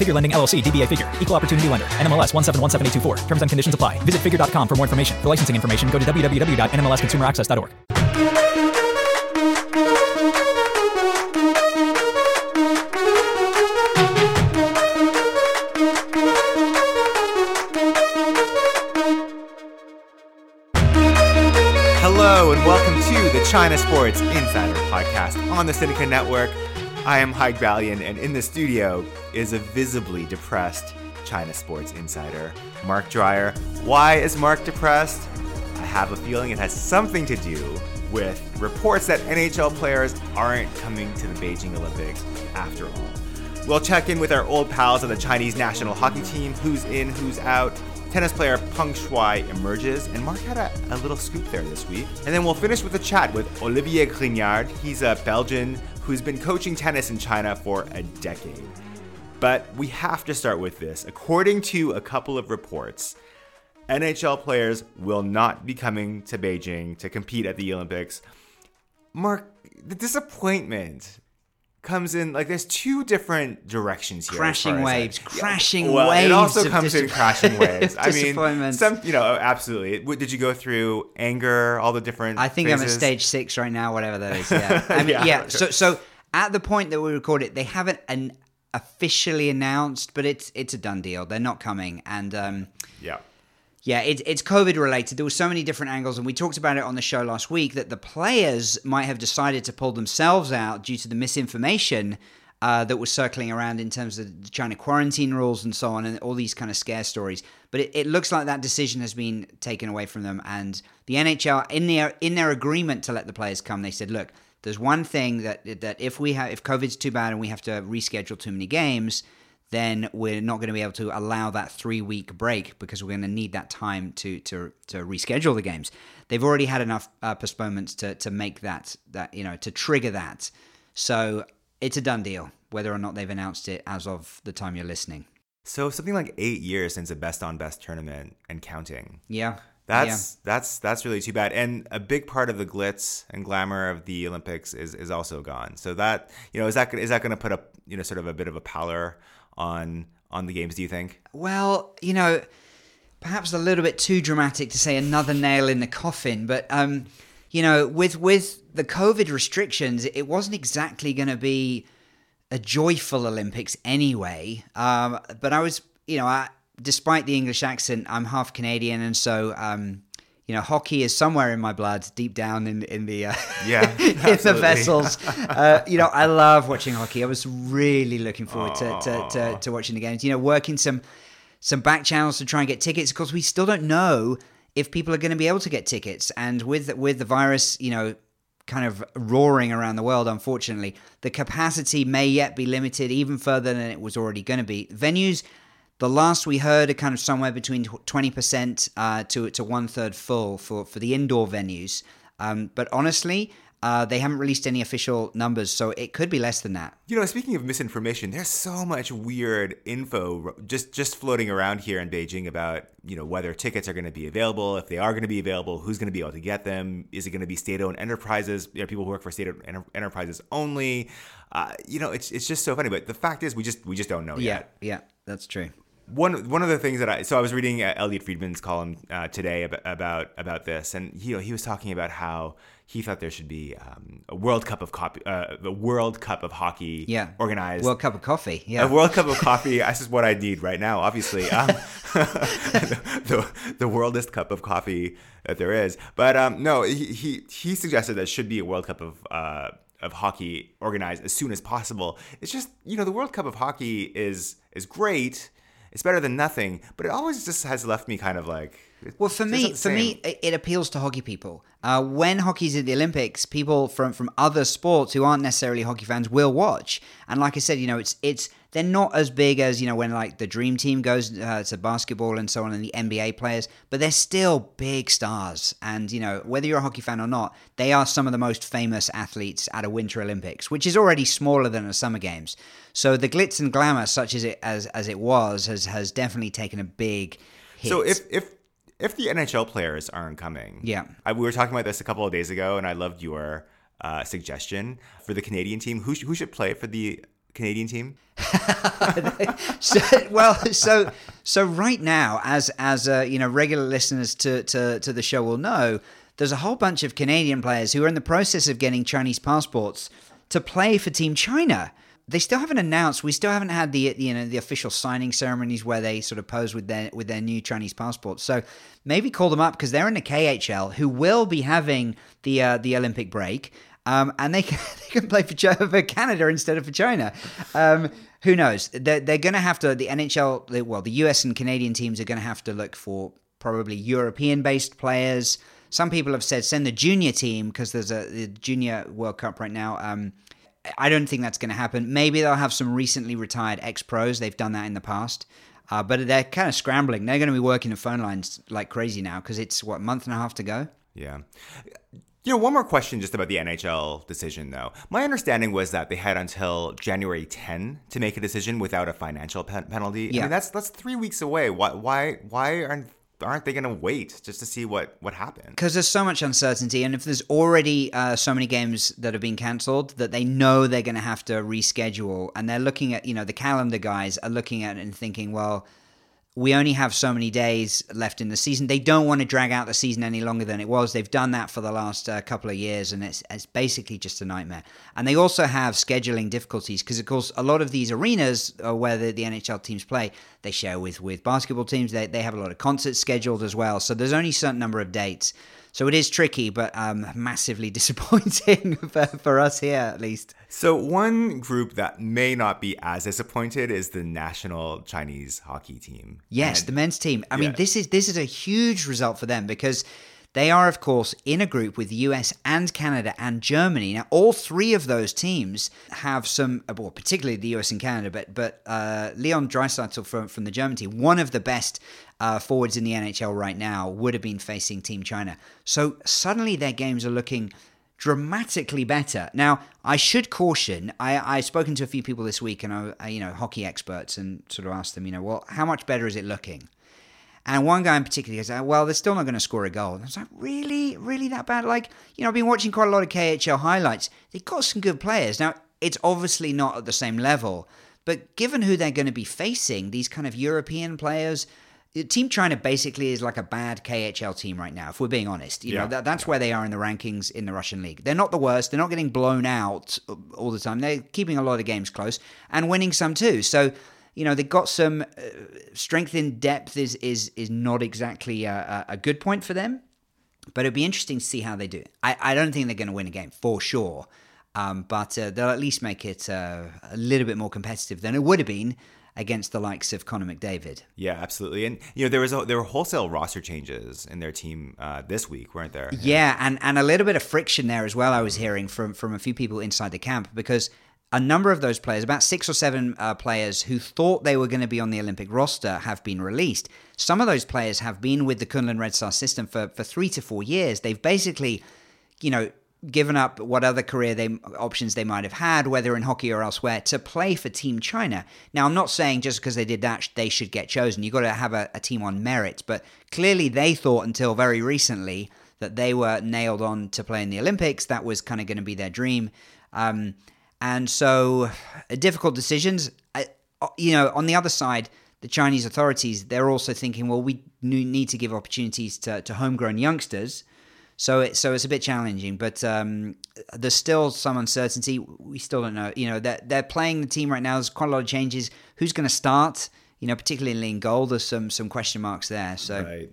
Figure Lending LLC, DBA Figure, Equal Opportunity Lender, NMLS 1717824. Terms and conditions apply. Visit figure.com for more information. For licensing information, go to www.nmlsconsumeraccess.org. Hello and welcome to the China Sports Insider Podcast on the Sinica Network. I am Haig Balian, and in the studio is a visibly depressed China Sports Insider, Mark Dreyer. Why is Mark depressed? I have a feeling it has something to do with reports that NHL players aren't coming to the Beijing Olympics after all. We'll check in with our old pals on the Chinese national hockey team, who's in, who's out. Tennis player Peng Shuai emerges, and Mark had a, a little scoop there this week. And then we'll finish with a chat with Olivier Grignard. He's a Belgian who's been coaching tennis in China for a decade. But we have to start with this. According to a couple of reports, NHL players will not be coming to Beijing to compete at the Olympics. Mark, the disappointment comes in like there's two different directions here. Crashing far as I- waves, crashing well, waves It also comes in crashing waves. I mean, some you know, absolutely. Did you go through anger, all the different? I think I'm at stage six right now, whatever that is. Yeah, I mean, Yeah. yeah. So, so at the point that we record it, they haven't an officially announced, but it's it's a done deal. They're not coming, and um, Yeah. Yeah, it, it's COVID related. There were so many different angles, and we talked about it on the show last week that the players might have decided to pull themselves out due to the misinformation uh, that was circling around in terms of the China quarantine rules and so on, and all these kind of scare stories. But it, it looks like that decision has been taken away from them, and the NHL in their in their agreement to let the players come, they said, look. There's one thing that that if we have if COVID's too bad and we have to reschedule too many games, then we're not going to be able to allow that three week break because we're going to need that time to to to reschedule the games. They've already had enough uh, postponements to to make that that you know to trigger that. So it's a done deal whether or not they've announced it as of the time you're listening. So something like eight years since a best on best tournament and counting. Yeah. That's that's that's really too bad. And a big part of the glitz and glamour of the Olympics is is also gone. So that you know is that is that going to put a you know sort of a bit of a pallor on on the games? Do you think? Well, you know, perhaps a little bit too dramatic to say another nail in the coffin, but um, you know, with with the COVID restrictions, it wasn't exactly going to be a joyful Olympics anyway. Um, but I was, you know, I, despite the English accent, I'm half Canadian, and so. Um, you know, hockey is somewhere in my blood, deep down in in the uh, Yeah, in the vessels. Uh, you know, I love watching hockey. I was really looking forward to, to, to, to watching the games. You know, working some some back channels to try and get tickets because we still don't know if people are going to be able to get tickets. And with with the virus, you know, kind of roaring around the world, unfortunately, the capacity may yet be limited even further than it was already going to be. Venues. The last we heard are kind of somewhere between twenty percent uh, to to one third full for for the indoor venues. Um, but honestly, uh, they haven't released any official numbers, so it could be less than that. You know, speaking of misinformation, there's so much weird info just just floating around here in Beijing about you know whether tickets are going to be available, if they are going to be available, who's going to be able to get them, is it going to be state-owned enterprises, you know, people who work for state-owned enter- enterprises only. Uh, you know, it's it's just so funny. But the fact is, we just we just don't know Yeah, yet. yeah, that's true. One one of the things that I so I was reading uh, Elliotte Friedman's column uh, today about, about about this, and you know he was talking about how he thought there should be um, a World Cup of copy, uh, the World Cup of hockey, Yeah. organized. World Cup of coffee. Yeah. A World Cup of coffee. This is what I need right now, obviously. Um, the, the, the worldest cup of coffee that there is. But um, no, he, he he suggested that should be a World Cup of uh, of hockey organized as soon as possible. It's just you know the World Cup of hockey is is great. It's better than nothing, but it always just has left me kind of like. Well, for me, for me, same. it appeals to hockey people. Uh, when hockey's at the Olympics, people from from other sports who aren't necessarily hockey fans will watch. And like I said, you know, it's it's they're not as big as you know when like the dream team goes uh, to basketball and so on, and the NBA players, but they're still big stars. And you know, whether you're a hockey fan or not, they are some of the most famous athletes at a Winter Olympics, which is already smaller than a Summer Games. So the glitz and glamour, such as it as as it was, has has definitely taken a big. Hit. So if if if the NHL players aren't coming, Yeah. I, we were talking about this a couple of days ago, and I loved your uh, suggestion for the Canadian team. Who sh- who should play for the Canadian team? so, well, so so right now, as as uh, you know, regular listeners to, to to the show will know, there's a whole bunch of Canadian players who are in the process of getting Chinese passports to play for Team China. They still haven't announced. We still haven't had the you know the official signing ceremonies where they sort of pose with their with their new Chinese passports. So maybe call them up because they're in the KHL, who will be having the uh, the Olympic break. Um, and they can, they can play for, for Canada instead of for China. Um, who knows? They're, they're going to have to, the NHL, well, the US and Canadian teams are going to have to look for probably European based players. Some people have said send the junior team because there's a the junior World Cup right now. Um, I don't think that's going to happen. Maybe they'll have some recently retired ex pros. They've done that in the past. Uh, but they're kind of scrambling. They're going to be working the phone lines like crazy now because it's, what, month and a half to go? Yeah. You know, one more question just about the NHL decision, though. My understanding was that they had until January 10 to make a decision without a financial pen- penalty. I Yeah. mean, that's that's three weeks away. Why why why aren't aren't they going to wait just to see what what happens? because there's so much uncertainty, and if there's already uh, so many games that have been cancelled, that they know they're going to have to reschedule, and they're looking at, you know, the calendar guys are looking at it and thinking, well, we only have so many days left in the season. They don't want to drag out the season any longer than it was. They've done that for the last uh, couple of years, and it's, it's basically just a nightmare. And they also have scheduling difficulties because, of course, a lot of these arenas where the, the NHL teams play, they share with with basketball teams. They they have a lot of concerts scheduled as well. So there's only a certain number of dates. So it is tricky, but um, massively disappointing for, for us here, at least. So one group that may not be as disappointed is the national Chinese hockey team. Yes, And- the men's team. I mean, this is this is a huge result for them because they are, of course, in a group with the US and Canada and Germany. Now, all three of those teams have some, well, particularly the US and Canada, but but uh, Leon Draisaitl from from the German team, one of the best uh, forwards in the NHL right now, would have been facing Team China. So suddenly their games are looking dramatically better. Now, I should caution. I I've spoken to a few people this week, and I, I you know hockey experts, and sort of asked them, you know, well, how much better is it looking? And one guy in particular goes, "Oh, well, they're still not going to score a goal. And I was like, really? Really that bad? Like, you know, I've been watching quite a lot of KHL highlights. They've got some good players. Now, it's obviously not at the same level, but given who they're going to be facing, these kind of European players, Team China basically is like a bad KHL team right now, if we're being honest. You Yeah. know, that, that's where they are in the rankings in the Russian league. They're not the worst. They're not getting blown out all the time. They're keeping a lot of games close and winning some too. So, you know, they've got some uh, strength in depth is is is not exactly a, a good point for them, but it'd be interesting to see how they do. I, I don't think they're going to win a game for sure, um, but uh, they'll at least make it uh, a little bit more competitive than it would have been against the likes of Connor McDavid. Yeah, absolutely. And you know, there was a, there were wholesale roster changes in their team uh, this week, weren't there? Yeah, and, and a little bit of friction there as well. I was hearing from from a few people inside the camp because a number of those players, about six or seven uh, players who thought they were going to be on the Olympic roster, have been released. Some of those players have been with the Kunlun Red Star system for for three to four years. They've basically, you know. Given up what other career they, options they might have had, whether in hockey or elsewhere, to play for Team China. Now, I'm not saying just because they did that they should get chosen. You've got to have a, a team on merit, but clearly they thought until very recently that they were nailed on to play in the Olympics. That was kind of going to be their dream. Um, and so, uh, difficult decisions. I, uh, you know, on the other side, the Chinese authorities they're also thinking, well, we need to give opportunities to, to homegrown youngsters. So it, so it's a bit challenging, but um, there's still some uncertainty. We still don't know. You know, they're, they're playing the team right now. There's quite a lot of changes. Who's going to start? You know, particularly in goal, there's some some question marks there. So Right.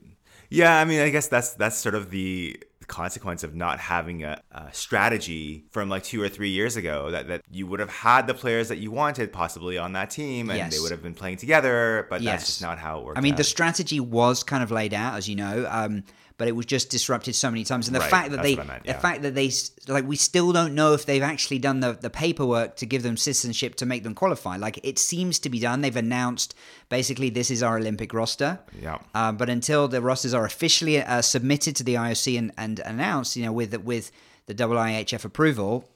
Yeah, I mean, I guess that's that's sort of the consequence of not having a, a strategy from like two or three years ago. That that you would have had the players that you wanted possibly on that team, and they would have been playing together. But Yes. that's just not how it worked. I mean, the strategy was kind of laid out, as you know, um, but it was just disrupted so many times. And the Right, fact that they, meant, the fact that they, like, we still don't know if they've actually done the, the paperwork to give them citizenship to make them qualify. Like, it seems to be done. They've announced basically this is our Olympic roster. Yeah. Uh, but until the rosters are officially uh, submitted to the IOC and, and announced, you know, with with the IIHF approval,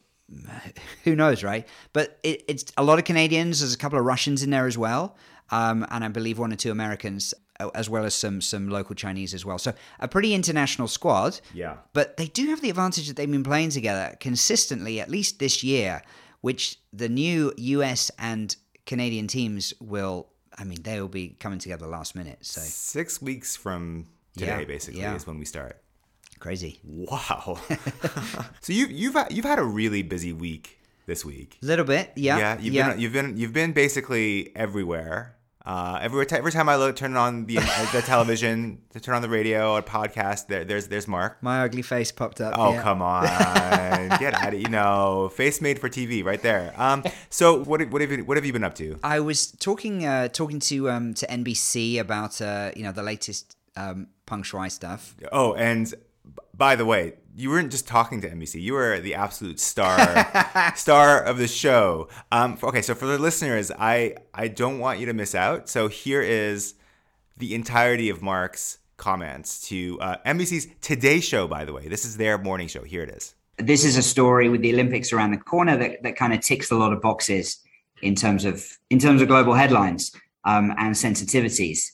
who knows, right? But it, it's a lot of Canadians. There's a couple of Russians in there as well, um, and I believe one or two Americans, as well as some some local Chinese as well. So a pretty international squad. Yeah. But they do have the advantage that they've been playing together consistently, at least this year, which the new US and Canadian teams will. I mean, they will be coming together last minute. So six weeks from today, Yeah, basically, yeah. is when we start. crazy. Wow. so you've you've had- you've had a really busy week this week. A little bit, yeah. Yeah, you've yeah. been you've been you've been basically everywhere. Uh, every every time I look, turn on the the television, to turn on the radio or podcast, there, there's there's Mark. My ugly face popped up. Oh yeah. come on, get out of you know face made for TV right there. Um, so what what have you what have you been up to? I was talking uh, talking to um, to NBC about uh, you know the latest um, Peng Shuai stuff. Oh, and by the way, you weren't just talking to NBC. You were the absolute star star of the show. Um, okay, so for the listeners, I I don't want you to miss out. So here is the entirety of Mark's comments to uh, NBC's Today Show. By the way, this is their morning show. Here it is. this is a story with the Olympics around the corner that, that kind of ticks a lot of boxes in terms of in terms of global headlines um, and sensitivities.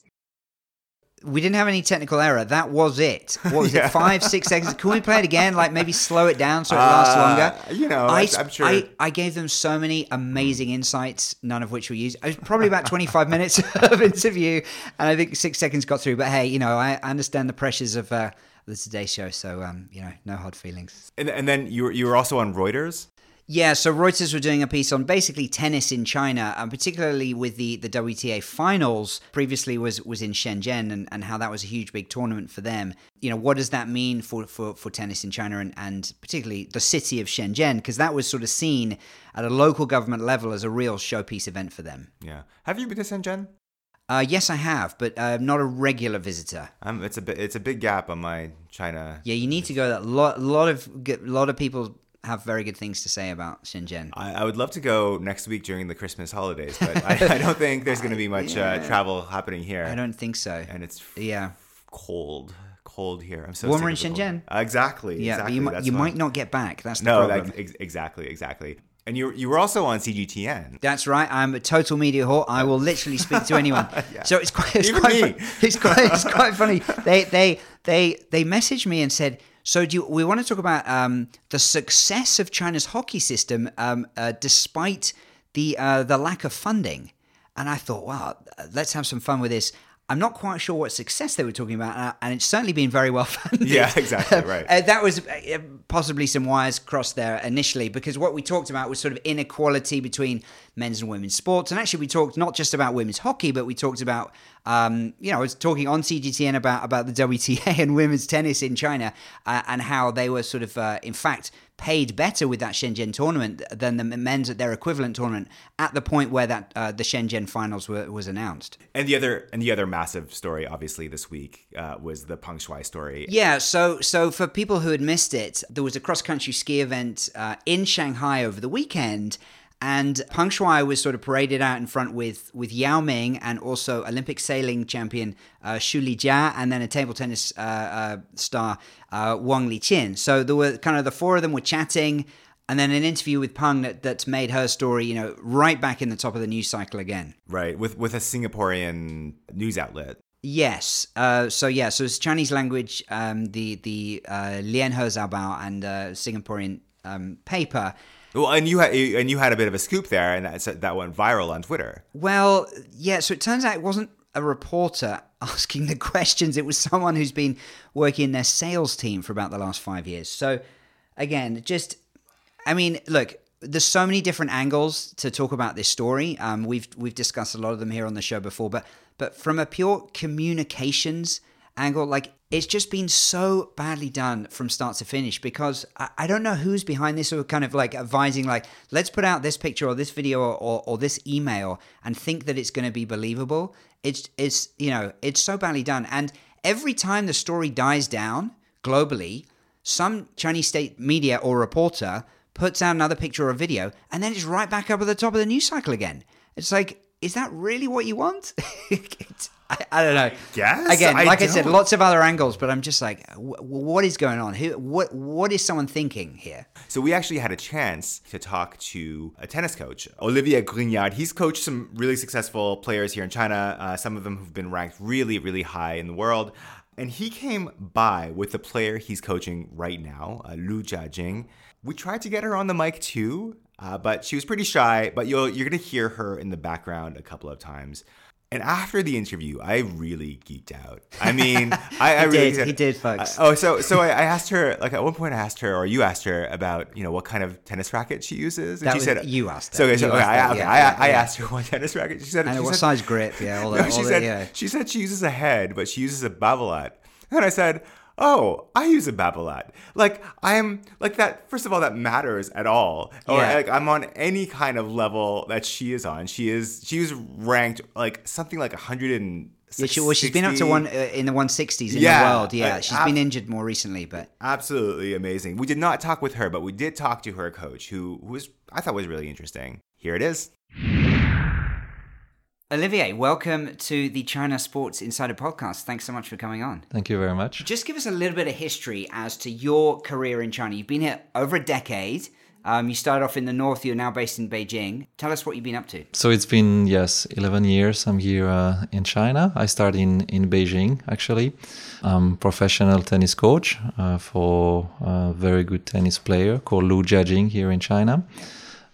We didn't have any technical error. That was it. What was Yeah. it? Five, six seconds. Can we play it again? Like maybe slow it down so it lasts Uh, longer. you know, I, I'm- I'm sure- I, I gave them so many amazing insights, none of which were used. It was probably about 25 minutes of interview, and I think six seconds got through. But hey, you know, I I understand the pressures of uh, the Today Show, so um, you know, no hard feelings. And, and then you were, you were also on Reuters. Yeah, so Reuters were doing a piece on basically tennis in China, and particularly with the, the WTA finals. Previously was was in Shenzhen, and, and how that was a huge big tournament for them. You know, what does that mean for, for, for tennis in China, and, and particularly the city of Shenzhen, because that was sort of seen at a local government level as a real showpiece event for them. Yeah. Have you been to Shenzhen? Uh, yes, I have, but uh, not a regular visitor. Um, it's a bit, it's a big gap on my China. Yeah, you need to go. A lot, lot of lot of people have very good things to say about Shenzhen. I, I would love to go next week during the Christmas holidays, but I, I don't think there's going to be much uh, travel happening here. I don't think so. and it's f- Yeah. cold, cold here. I'm so Warmer in of the cold. Shenzhen? Uh, exactly. Yeah, exactly. you, might you might not get back. That's the No, problem. that, ex- exactly, exactly. And you you were also on CGTN. That's right. I'm a total media whore. I will literally speak to anyone. So it's quite, it's Even quite, fun- it's quite, it's quite funny. They, they, they, they messaged me and said, "So do you, we want to talk about um, the success of China's hockey system, um, uh, despite the uh, the lack of funding?" And I thought, wow, let's have some fun with this. I'm not quite sure what success they were talking about, uh, and it's certainly been very well funded. Yeah, exactly, right. Uh, that was uh, possibly some wires crossed there initially because what we talked about was sort of inequality between men's and women's sports. And actually, we talked not just about women's hockey, but we talked about, um, you know, I was talking on CGTN about, about the WTA and women's tennis in China uh, and how they were sort of, uh, in fact, paid better with that Shenzhen tournament than the men's at their equivalent tournament at the point where that uh, the Shenzhen finals were, was announced. And the other and the other massive story, obviously, this week uh, was the Peng Shuai story. Yeah, so so for people who had missed it, there was a cross country ski event uh, in Shanghai over the weekend, and Peng Shuai was sort of paraded out in front with with Yao Ming and also Olympic sailing champion uh, Xu Lijia, and then a table tennis uh, uh, star uh, Wang Liqin. So there were kind of the four of them were chatting. And then an interview with Peng that, that's made her story, you know, right back in the top of the news cycle again. Right, with with a Singaporean news outlet. Yes. Uh, so yeah. So it's Chinese language. Um, the the uh, Lian He Zaobao and uh, Singaporean um, paper, Well, and you had and you had a bit of a scoop there, and that that went viral on Twitter. Well, yeah. So it turns out it wasn't a reporter asking the questions. It was someone who's been working in their sales team for about the last five years. So again, just I mean, look, there's so many different angles to talk about this story. Um, we've we've discussed a lot of them here on the show before, but but from a pure communications angle, like it's just been so badly done from start to finish because I, I, don't know who's behind this or kind of like advising like let's put out this picture or this video or, or, or this email and think that it's going to be believable. It's it's you know it's so badly done. And every time the story dies down globally some chinese state media or reporter puts out another picture or video and then it's right back up at the top of the news cycle again. It's like is that really what you want I, I, don't know. Yes. Again, I like don't. I said, lots of other angles, but I'm just like, wh- what is going on? Who? What? What is someone thinking here? So we actually had a chance to talk to a tennis coach, Olivier Grignard. He's coached some really successful players here in China. Uh, some of them have been ranked really, really high in the world. And he came by with the player he's coaching right now, uh, Lu Jiajing. We tried to get her on the mic too, uh, but she was pretty shy. But you'll, you're going to hear her in the background a couple of times. And after the interview, I really geeked out. I mean, I, I he really did. he did, folks. oh, so so I, I asked her like at one point I asked her or you asked her about you know what kind of tennis racket she uses, and That she was- said you asked So, okay, so okay, asked I, her, okay, yeah, I, yeah, I asked her what tennis racket she said. And she what said, size grip? Yeah, all no, she all said that, yeah. she said she uses a head, but she uses a babolat. And I said, oh, I use a babolat. Like I'm like that. First of all, that matters at all. Or Yeah. like I'm on any kind of level that she is on. She is she was ranked like something like 100 and. Yeah, she, well, she's been up to one uh, in the 160s in Yeah, the world. Yeah, uh, she's ab- been injured more recently, but Absolutely amazing. We did not talk with her, but we did talk to her coach, who, who was I thought was really interesting. Here it is. Olivier, welcome to the China Sports Insider podcast. Thanks so much for coming on. Thank you very much. Just give us a little bit of history as to your career in China. You've been here over a decade. Um, you started off in the north. You're now based in Beijing. Tell us what you've been up to. So it's been yes, 11 years. I'm here uh, in China. I started in in Beijing actually. I'm professional tennis coach uh, for a very good tennis player called Lu Jiajing here in China.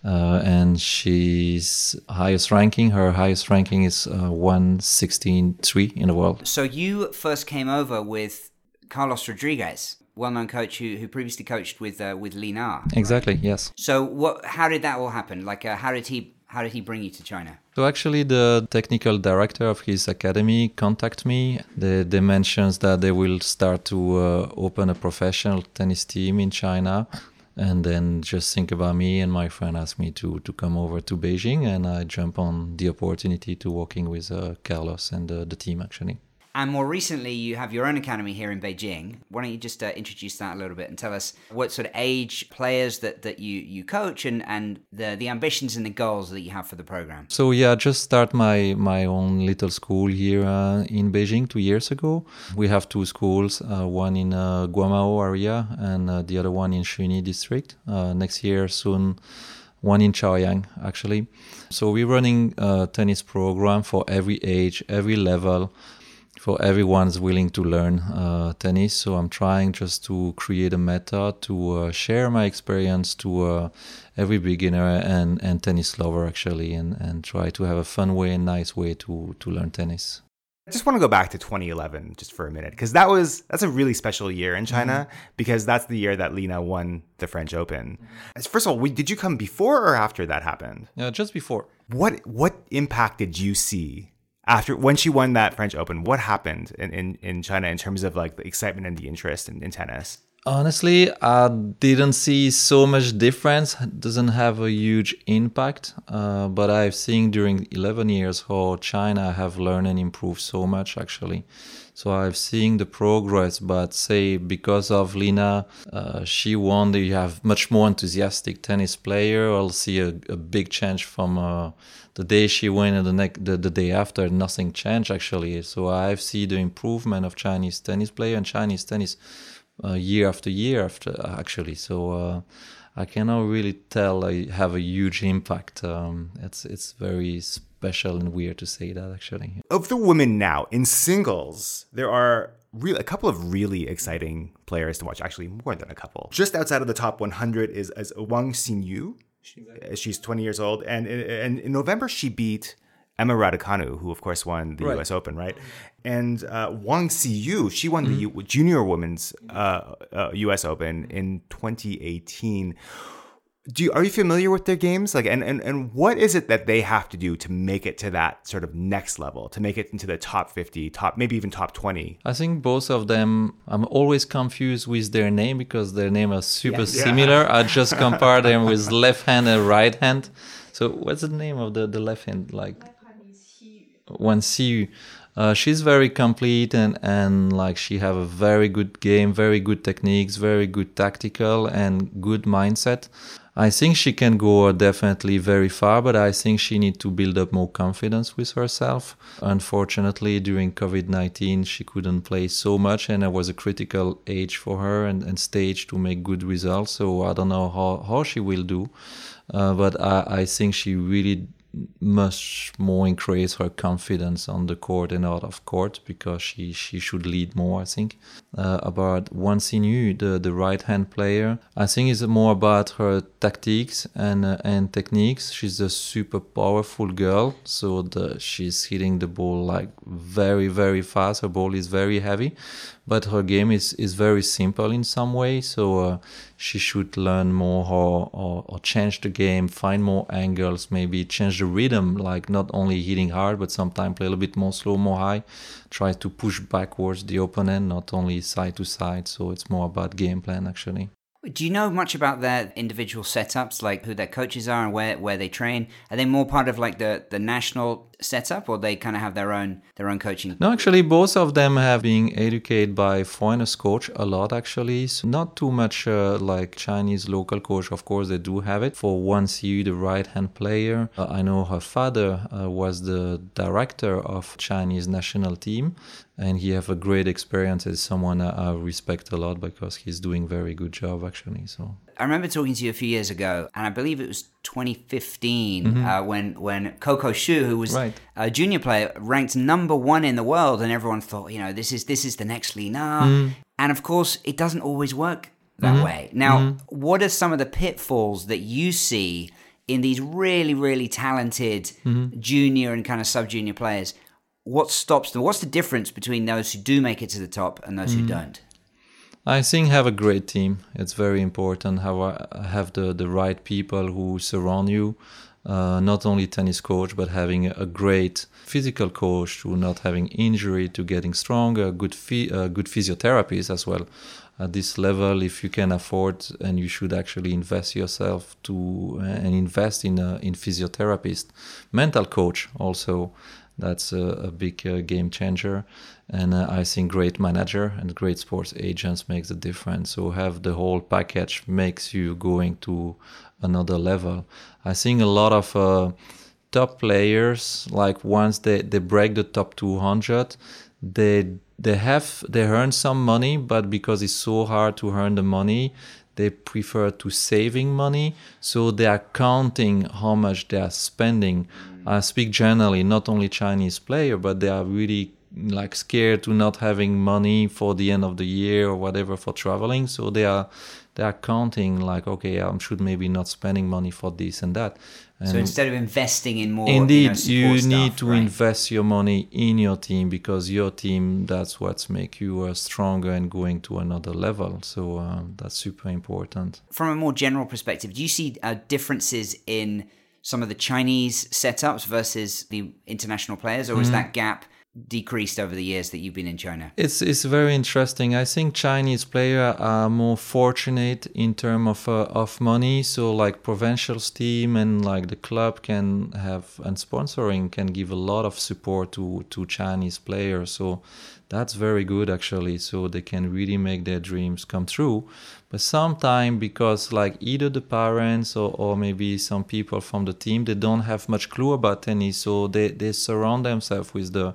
Uh, and she's highest ranking. Her highest ranking is uh, 116.3 in the world. So you first came over with Carlos Rodriguez, well-known coach who, who previously coached with uh, with Li Na. Exactly. Yes. So what? How did that all happen? Like, uh, how did he how did he bring you to China? So actually, the technical director of his academy contacted me. They, they mentioned that they will start to uh, open a professional tennis team in China, and then just think about me. And my friend asked me to to come over to Beijing, and I jump on the opportunity to working with uh, Carlos and uh, the team actually. And more recently, you have your own academy here in Beijing. Why don't you just uh, introduce that a little bit and tell us what sort of age players that, that you, you coach and, and the, the ambitions and the goals that you have for the program? So yeah, I just start my my own little school here uh, in Beijing two years ago. We have two schools, uh, one in uh, Guomao area and uh, the other one in Shunyi district. Uh, next year soon, one in Chaoyang actually. So we're running a tennis program for every age, every level. For everyone's willing to learn uh, tennis, so I'm trying just to create a meta to uh, share my experience to uh, every beginner and, and tennis lover actually, and, and try to have a fun way and nice way to, to learn tennis. I just want to go back to 2011 just for a minute because that was that's a really special year in China because that's the year that Li Na won the French Open. First of all, we, did you come before or after that happened? Yeah, just before. What what impact did you see after when she won that French Open? What happened in, in, in China in terms of like the excitement and the interest in, in tennis? Honestly, I didn't see so much difference. It doesn't have a huge impact, uh, but I've seen during 11 years how China have learned and improved so much actually. So I've seen the progress, but say because of Li Na, uh, she won. You have much more enthusiastic tennis player. I'll see a, a big change from uh, the day she won and the next the, the day after. Nothing changed actually. So I've seen the improvement of Chinese tennis player and Chinese tennis uh, year after year after actually. So uh, I cannot really tell I have a huge impact. Um, it's it's very special and weird to say that actually. Of the women now in singles, there are real, a couple of really exciting players to watch. Actually, more than a couple. Just outside of the top 100 is, is Wang Xinyu. She's 20 years old, and, and in November she beat Emma Raducanu, who of course won the Right. U.S. Open, right? And uh, Wang Xiyu, she won the U- junior women's uh, uh, U.S. Open in 2018. Do you, are you familiar with their games? Like, and, and and what is it that they have to do to make it to that sort of next level, to make it into the top 50, top maybe even top 20? I think both of them. I'm always confused with their name because their name are super similar. I just compare them with left hand and right hand. So what's the name of the the left hand like? Wang Xiyu. Uh, she's very complete and, and like she have a very good game, very good techniques, very good tactical and good mindset. I think she can go definitely very far, but I think she needs to build up more confidence with herself. Unfortunately, during COVID-19, she couldn't play so much and it was a critical age for her and, and stage to make good results. So I don't know how, how she will do. Uh, but I, I think she really much more increase her confidence on the court and out of court because she, she should lead more, I think. Uh, about Wang Xinyu, the, the right hand player, I think it's more about her tactics and uh, and techniques. She's a super powerful girl, so the, she's hitting the ball like very, very fast. Her ball is very heavy, but her game is, is very simple in some way. So uh, she should learn more or, or, or change the game, find more angles, maybe change the rhythm, like not only hitting hard, but sometimes play a little bit more slow, more high, try to push backwards the opponent, not only side to side. So it's more about game plan actually. Do you know much about their individual setups, like who their coaches are and where, where they train? Are they more part of like the, the national setup, or they kind of have their own their own coaching? No, actually, both of them have been educated by foreigners coach a lot. Actually, so not too much uh, like Chinese local coach. Of course, they do have it. For Wang Xiyu, the right hand player, uh, I know her father uh, was the director of Chinese national team, and he have a great experience as someone I, I respect a lot because he's doing very good job actually. So I remember talking to you a few years ago, and I believe it was 2015 mm-hmm. uh, when when Coco Shu, who was Right. a junior player, ranked number one in the world, and everyone thought, you know, this is this is the next Li Na. Mm. And of course, it doesn't always work that mm-hmm. way. Now, mm-hmm. what are some of the pitfalls that you see in these really really talented junior and kind of sub junior players? What stops them? What's the difference between those who do make it to the top and those who mm. don't? I think have a great team. It's very important. Have have the the right people who surround you. Uh, not only tennis coach, but having a great physical coach to not having injury, to getting stronger, good uh, good physiotherapists as well. At this level, if you can afford, and you should actually invest yourself to and invest in in physiotherapist, mental coach also that's a, a big uh, game changer. And uh, i think great manager and great sports agents makes a difference. So have the whole package makes you going to another level. I think a lot of uh, top players like once they, they break the top 200 they they have they earn some money but because it's so hard to earn the money they prefer to saving money. So they are counting how much they are spending i speak generally not only chinese player but they are really like scared to not having money for the end of the year or whatever for traveling so they are they are counting like okay i should maybe not spending money for this and that and So instead of investing in more, Indeed, you, know, you, need staff, to right? invest your money in your team because your team that's what's make you uh, stronger and going to another level. So um, that's super important. From a more general perspective, do you see uh, differences in some of the Chinese setups versus the international players, or is Mm-hmm. that gap decreased over the years that you've been in China? It's it's very interesting. I think Chinese players are more fortunate in terms of uh, of money. So like provincials team and like the club can have and sponsoring can give a lot of support to to Chinese players. So that's very good actually. So they can really make their dreams come true. But sometimes because like either the parents or, or maybe some people from the team they don't have much clue about tennis, so they, they surround themselves with the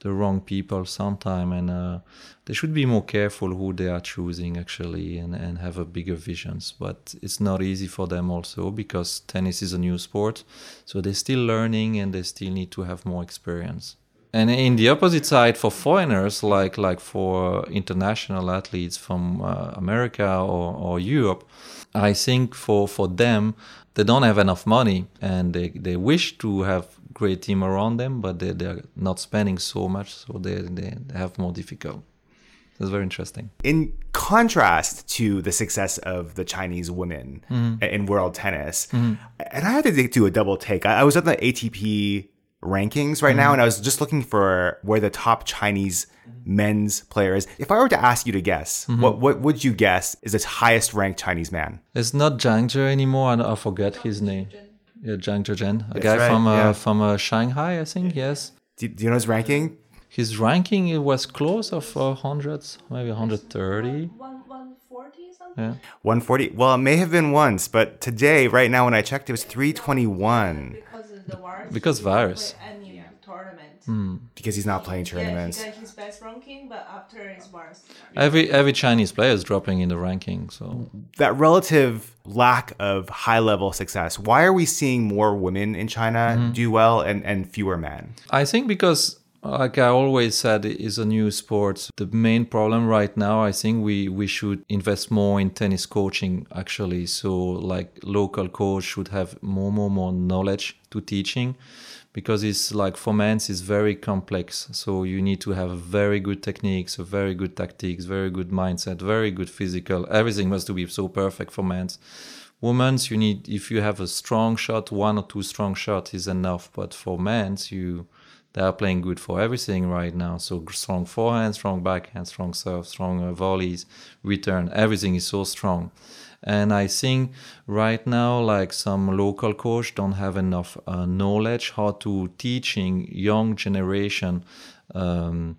the wrong people sometime and uh, they should be more careful who they are choosing actually and, and have a bigger visions but it's not easy for them also because tennis is a new sport so they're still learning and they still need to have more experience And in the opposite side, for foreigners, like like for international athletes from uh, America or, or Europe, I think for, for them, they don't have enough money and they, they wish to have great team around them, but they, they're not spending so much, so they, they, have more difficult. That's very interesting. In contrast to the success of the Chinese women Mm-hmm. in world tennis, and I had to do a double take. I was at the ATP rankings right Mm-hmm. now, and I was just looking for where the top Chinese men's player is. If I were to ask you to guess, Mm-hmm. what what would you guess is the highest ranked Chinese man? It's not Zhang Zhe anymore, and I forget his name. Yeah, Zhang Zhizhen, a guy right, from uh, yeah. from uh, Shanghai, I think. Yes, Do, do you know his ranking? his ranking it was close of uh, hundreds, maybe 130. One one forty something. Yeah. 140. Well, it may have been once, but today, right now, when I checked, it was 321 Because the virus. Because he didn't virus. play Any tournament. Hmm. because he's not playing Yeah, tournaments. he got his best ranking, but after his virus. Every every Chinese player is dropping in the ranking, so that relative lack of high level success, why are we seeing more women in China Mm-hmm. do well and, and fewer men? I think because like I always said is a new sport. The main problem right now I think we we should invest more in tennis coaching actually. So like local coach should have more more more knowledge to teaching because it's like for men it's very complex. So you need to have very good techniques, very good tactics, very good mindset, very good physical. Everything must be so perfect for men's. Women's, you need if you have a strong shot, one or two strong shots is enough. But for men's, you they are playing good for everything right now. So strong forehand, strong backhand, strong serve, strong uh, volleys, return. Everything is so strong. And I think right now, like some local coach don't have enough uh, knowledge how to teaching young generation um,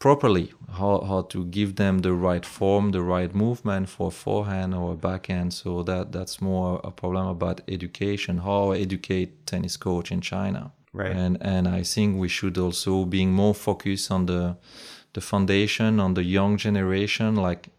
properly how, how to give them the right form the right movement for forehand or backhand so that that's more a problem about education how educate tennis coach in china Right. and and i think we should also being more focused on the the foundation on the young generation like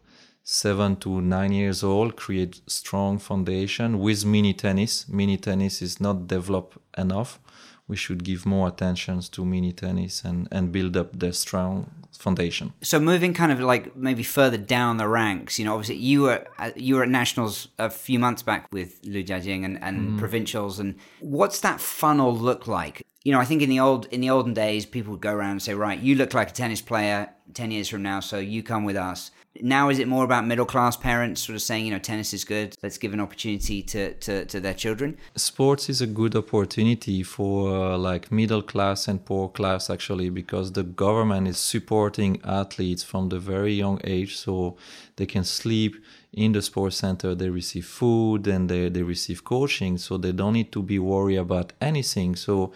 seven to nine years old create strong foundation with mini tennis mini tennis is not developed enough we should give more attention to mini tennis and and build up the strong foundation So moving kind of like maybe further down the ranks, you know, obviously you were at, you were at nationals a few months back with Lu Jiajing and, and mm. provincials, and what's that funnel look like? You know, I think in the old in the olden days, people would go around and say, right, you look like a tennis player ten years from now, so you come with us. Now is it more about middle class parents sort of saying, you know, tennis is good, let's give an opportunity to to, to their children? sports is a good opportunity for uh, like middle class and poor class actually because the government is supporting athletes from the very young age so they can sleep in the sports center they receive food and they, they receive coaching so they don't need to be worried about anything so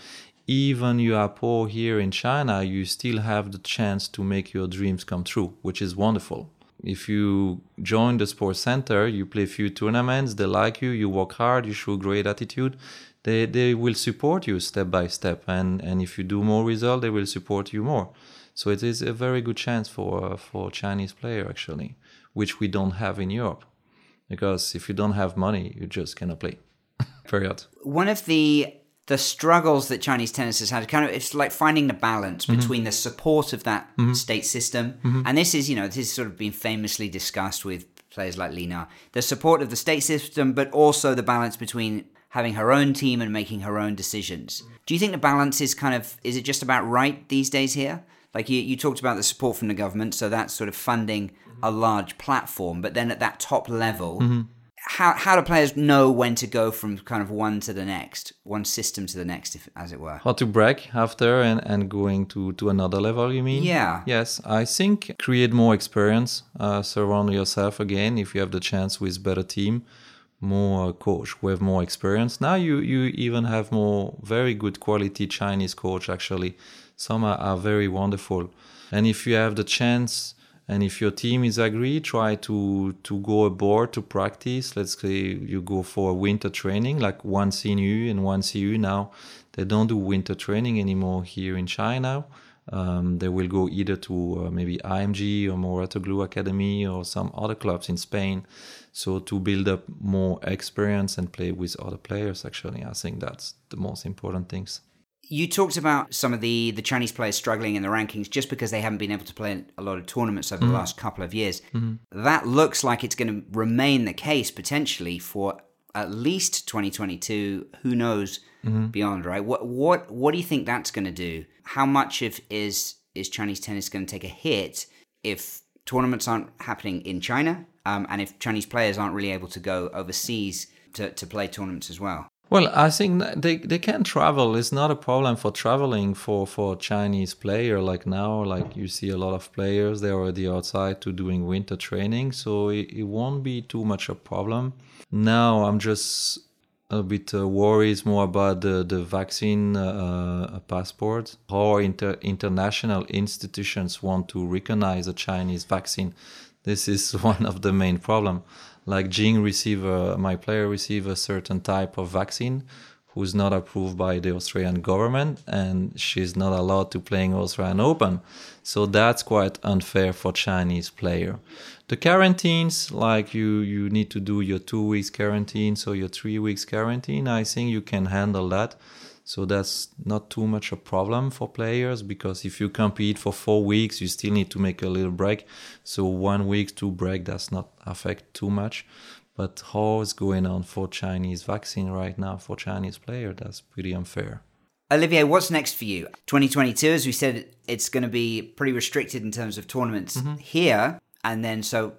even you are poor here in china you still have the chance to make your dreams come true which is wonderful if you join the sports center, you play a few tournaments, they like you, you work hard, you show great attitude, they, they will support you step by step. And, and if you do more result, they will support you more. So it is a very good chance for, for Chinese player actually, which we don't have in Europe. Because if you don't have money, you just cannot play. Period. one of the the struggles that Chinese tennis has had kind of it's like finding the balance mm-hmm. between the support of that mm-hmm. state system. Mm-hmm. And this is you know this has sort of been famously discussed with players like Li Na the support of the state system but also the balance between having her own team and making her own decisions. Do you think the balance is kind of is it just about right these days here? Like you, you talked about the support from the government so that's sort of funding a large platform but then at that top level how how do players know when to go from kind of one to the next, one system to the next, if, as it were? How to break after and, and going to, to another level, you mean? Yeah. Yes, I think create more experience, uh, surround yourself again if you have the chance with better team, more coach who have more experience. Now you, you even have more very good quality Chinese coach actually. Some are, are very wonderful. And if you have the chance and if your team is agree, try to to go aboard to practice. Let's say you go for a winter training, like Wang Xinyu and Wang Xiyu now. They don't do winter training anymore here in China. Um, they will go either to uh, maybe IMG or Mouratoglou Academy or some other clubs in Spain. So to build up more experience and play with other players, actually, I think that's the most important things. You talked about some of the, the Chinese players struggling in the rankings just because they haven't been able to play a lot of tournaments over the mm. last couple of years. Mm-hmm. That looks like it's going to remain the case potentially for at least 2022. Who knows mm-hmm. beyond? Right? What what what do you think that's going to do? How much of is is Chinese tennis going to take a hit if tournaments aren't happening in China um, and if Chinese players aren't really able to go overseas to, to play tournaments as well? Well, I think they, they can travel. It's not a problem for traveling for, for Chinese player. Like now, like you see a lot of players, they're already outside to doing winter training, so it, it won't be too much a problem. Now I'm just a bit uh, worried more about the, the vaccine uh, passport. How inter, international institutions want to recognize a Chinese vaccine. This is one of the main problem like Jing receive a, my player receive a certain type of vaccine who's not approved by the Australian government and she's not allowed to play in Australian Open. So that's quite unfair for Chinese player. The quarantines, like you, you need to do your two weeks quarantine, so your three weeks quarantine, I think you can handle that. So that's not too much a problem for players because if you compete for four weeks, you still need to make a little break. So one week, two break does not affect too much. But how is going on for Chinese vaccine right now for Chinese player? That's pretty unfair. Olivier, what's next for you? 2022, as we said, it's going to be pretty restricted in terms of tournaments mm-hmm. here, and then so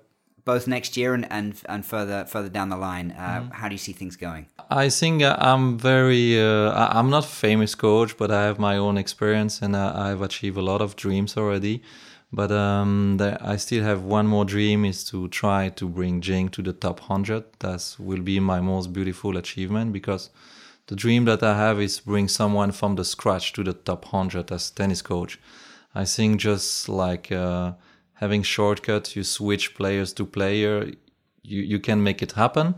both next year and and, and further further down the line. Uh, How do you see things going? I think uh, I'm very. Uh, I- I'm not famous coach, but I have my own experience and uh, I've achieved a lot of dreams already. But um, there, I still have one more dream: is to try to bring Jing to the top hundred. That will be my most beautiful achievement because the dream that I have is bring someone from the scratch to the top hundred as tennis coach. I think just like uh, having shortcuts, you switch players to player, you, you can make it happen.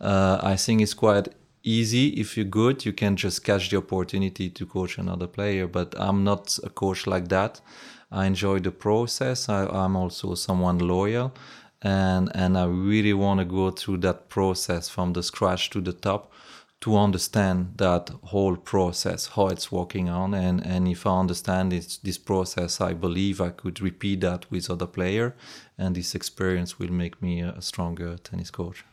Uh, I think it's quite easy if you're good. You can just catch the opportunity to coach another player. But I'm not a coach like that. I enjoy the process. I, I'm also someone loyal, and and I really want to go through that process from the scratch to the top to understand that whole process, how it's working on, and and if I understand this this process, I believe I could repeat that with other player, and this experience will make me a stronger tennis coach.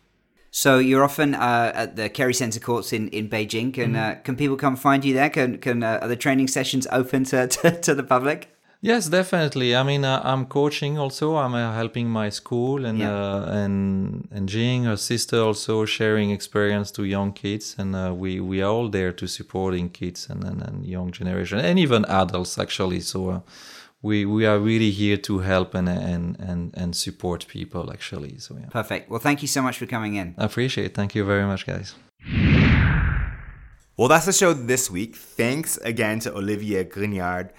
So you're often uh, at the Kerry Center courts in, in Beijing. Can uh, can people come find you there? Can can uh, are the training sessions open to, to, to the public? Yes, definitely. I mean, uh, I'm coaching also. I'm uh, helping my school, and Yeah. uh, and and Jing, her sister, also sharing experience to young kids, and uh, we we are all there to supporting kids and, and and young generation, and even adults actually. So. Uh, we, we are really here to help and, and, and, and support people actually. So yeah, Perfect. Well, thank you so much for coming in. I appreciate. it. Thank you very much, guys. Well, that's the show this week. Thanks again to Olivier Grignard.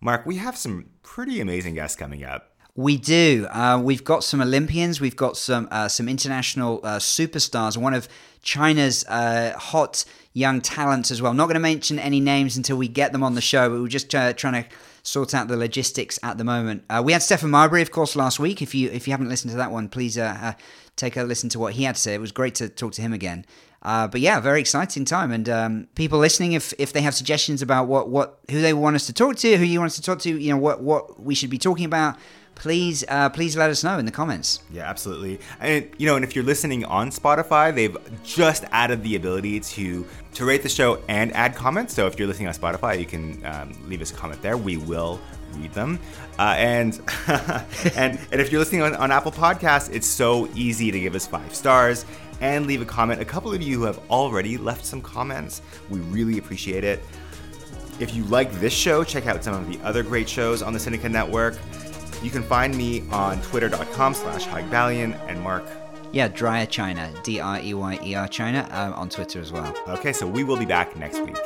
Mark, we have some pretty amazing guests coming up. We do. Uh, we've got some Olympians. We've got some uh, some international uh, superstars. One of China's uh, hot young talents as well. Not going to mention any names until we get them on the show, but we're just uh, trying to sort out the logistics at the moment. Uh, we had Stephon Marbury, of course, last week. If you if you haven't listened to that one, please take a listen to what he had to say. It was great to talk to him again. Uh, but yeah, very exciting time. And um, people listening, if if they have suggestions about what, what who they want us to talk to, who you want us to talk to, you know what what we should be talking about, please uh, please let us know in the comments. Yeah, absolutely. And you know, and if you're listening on Spotify, they've just added the ability to to rate the show and add comments. So if you're listening on Spotify, you can um, leave us a comment there. We will read them. Uh, and and and if you're listening on, on Apple Podcasts, it's so easy to give us five stars and leave a comment. A couple of you have already left some comments. We really appreciate it. If you like this show, check out some of the other great shows on the Sinica Network. You can find me on twitter.com slash and Mark. Yeah, Dreyer China, D R E Y E R China, um, on Twitter as well. Okay, so we will be back next week.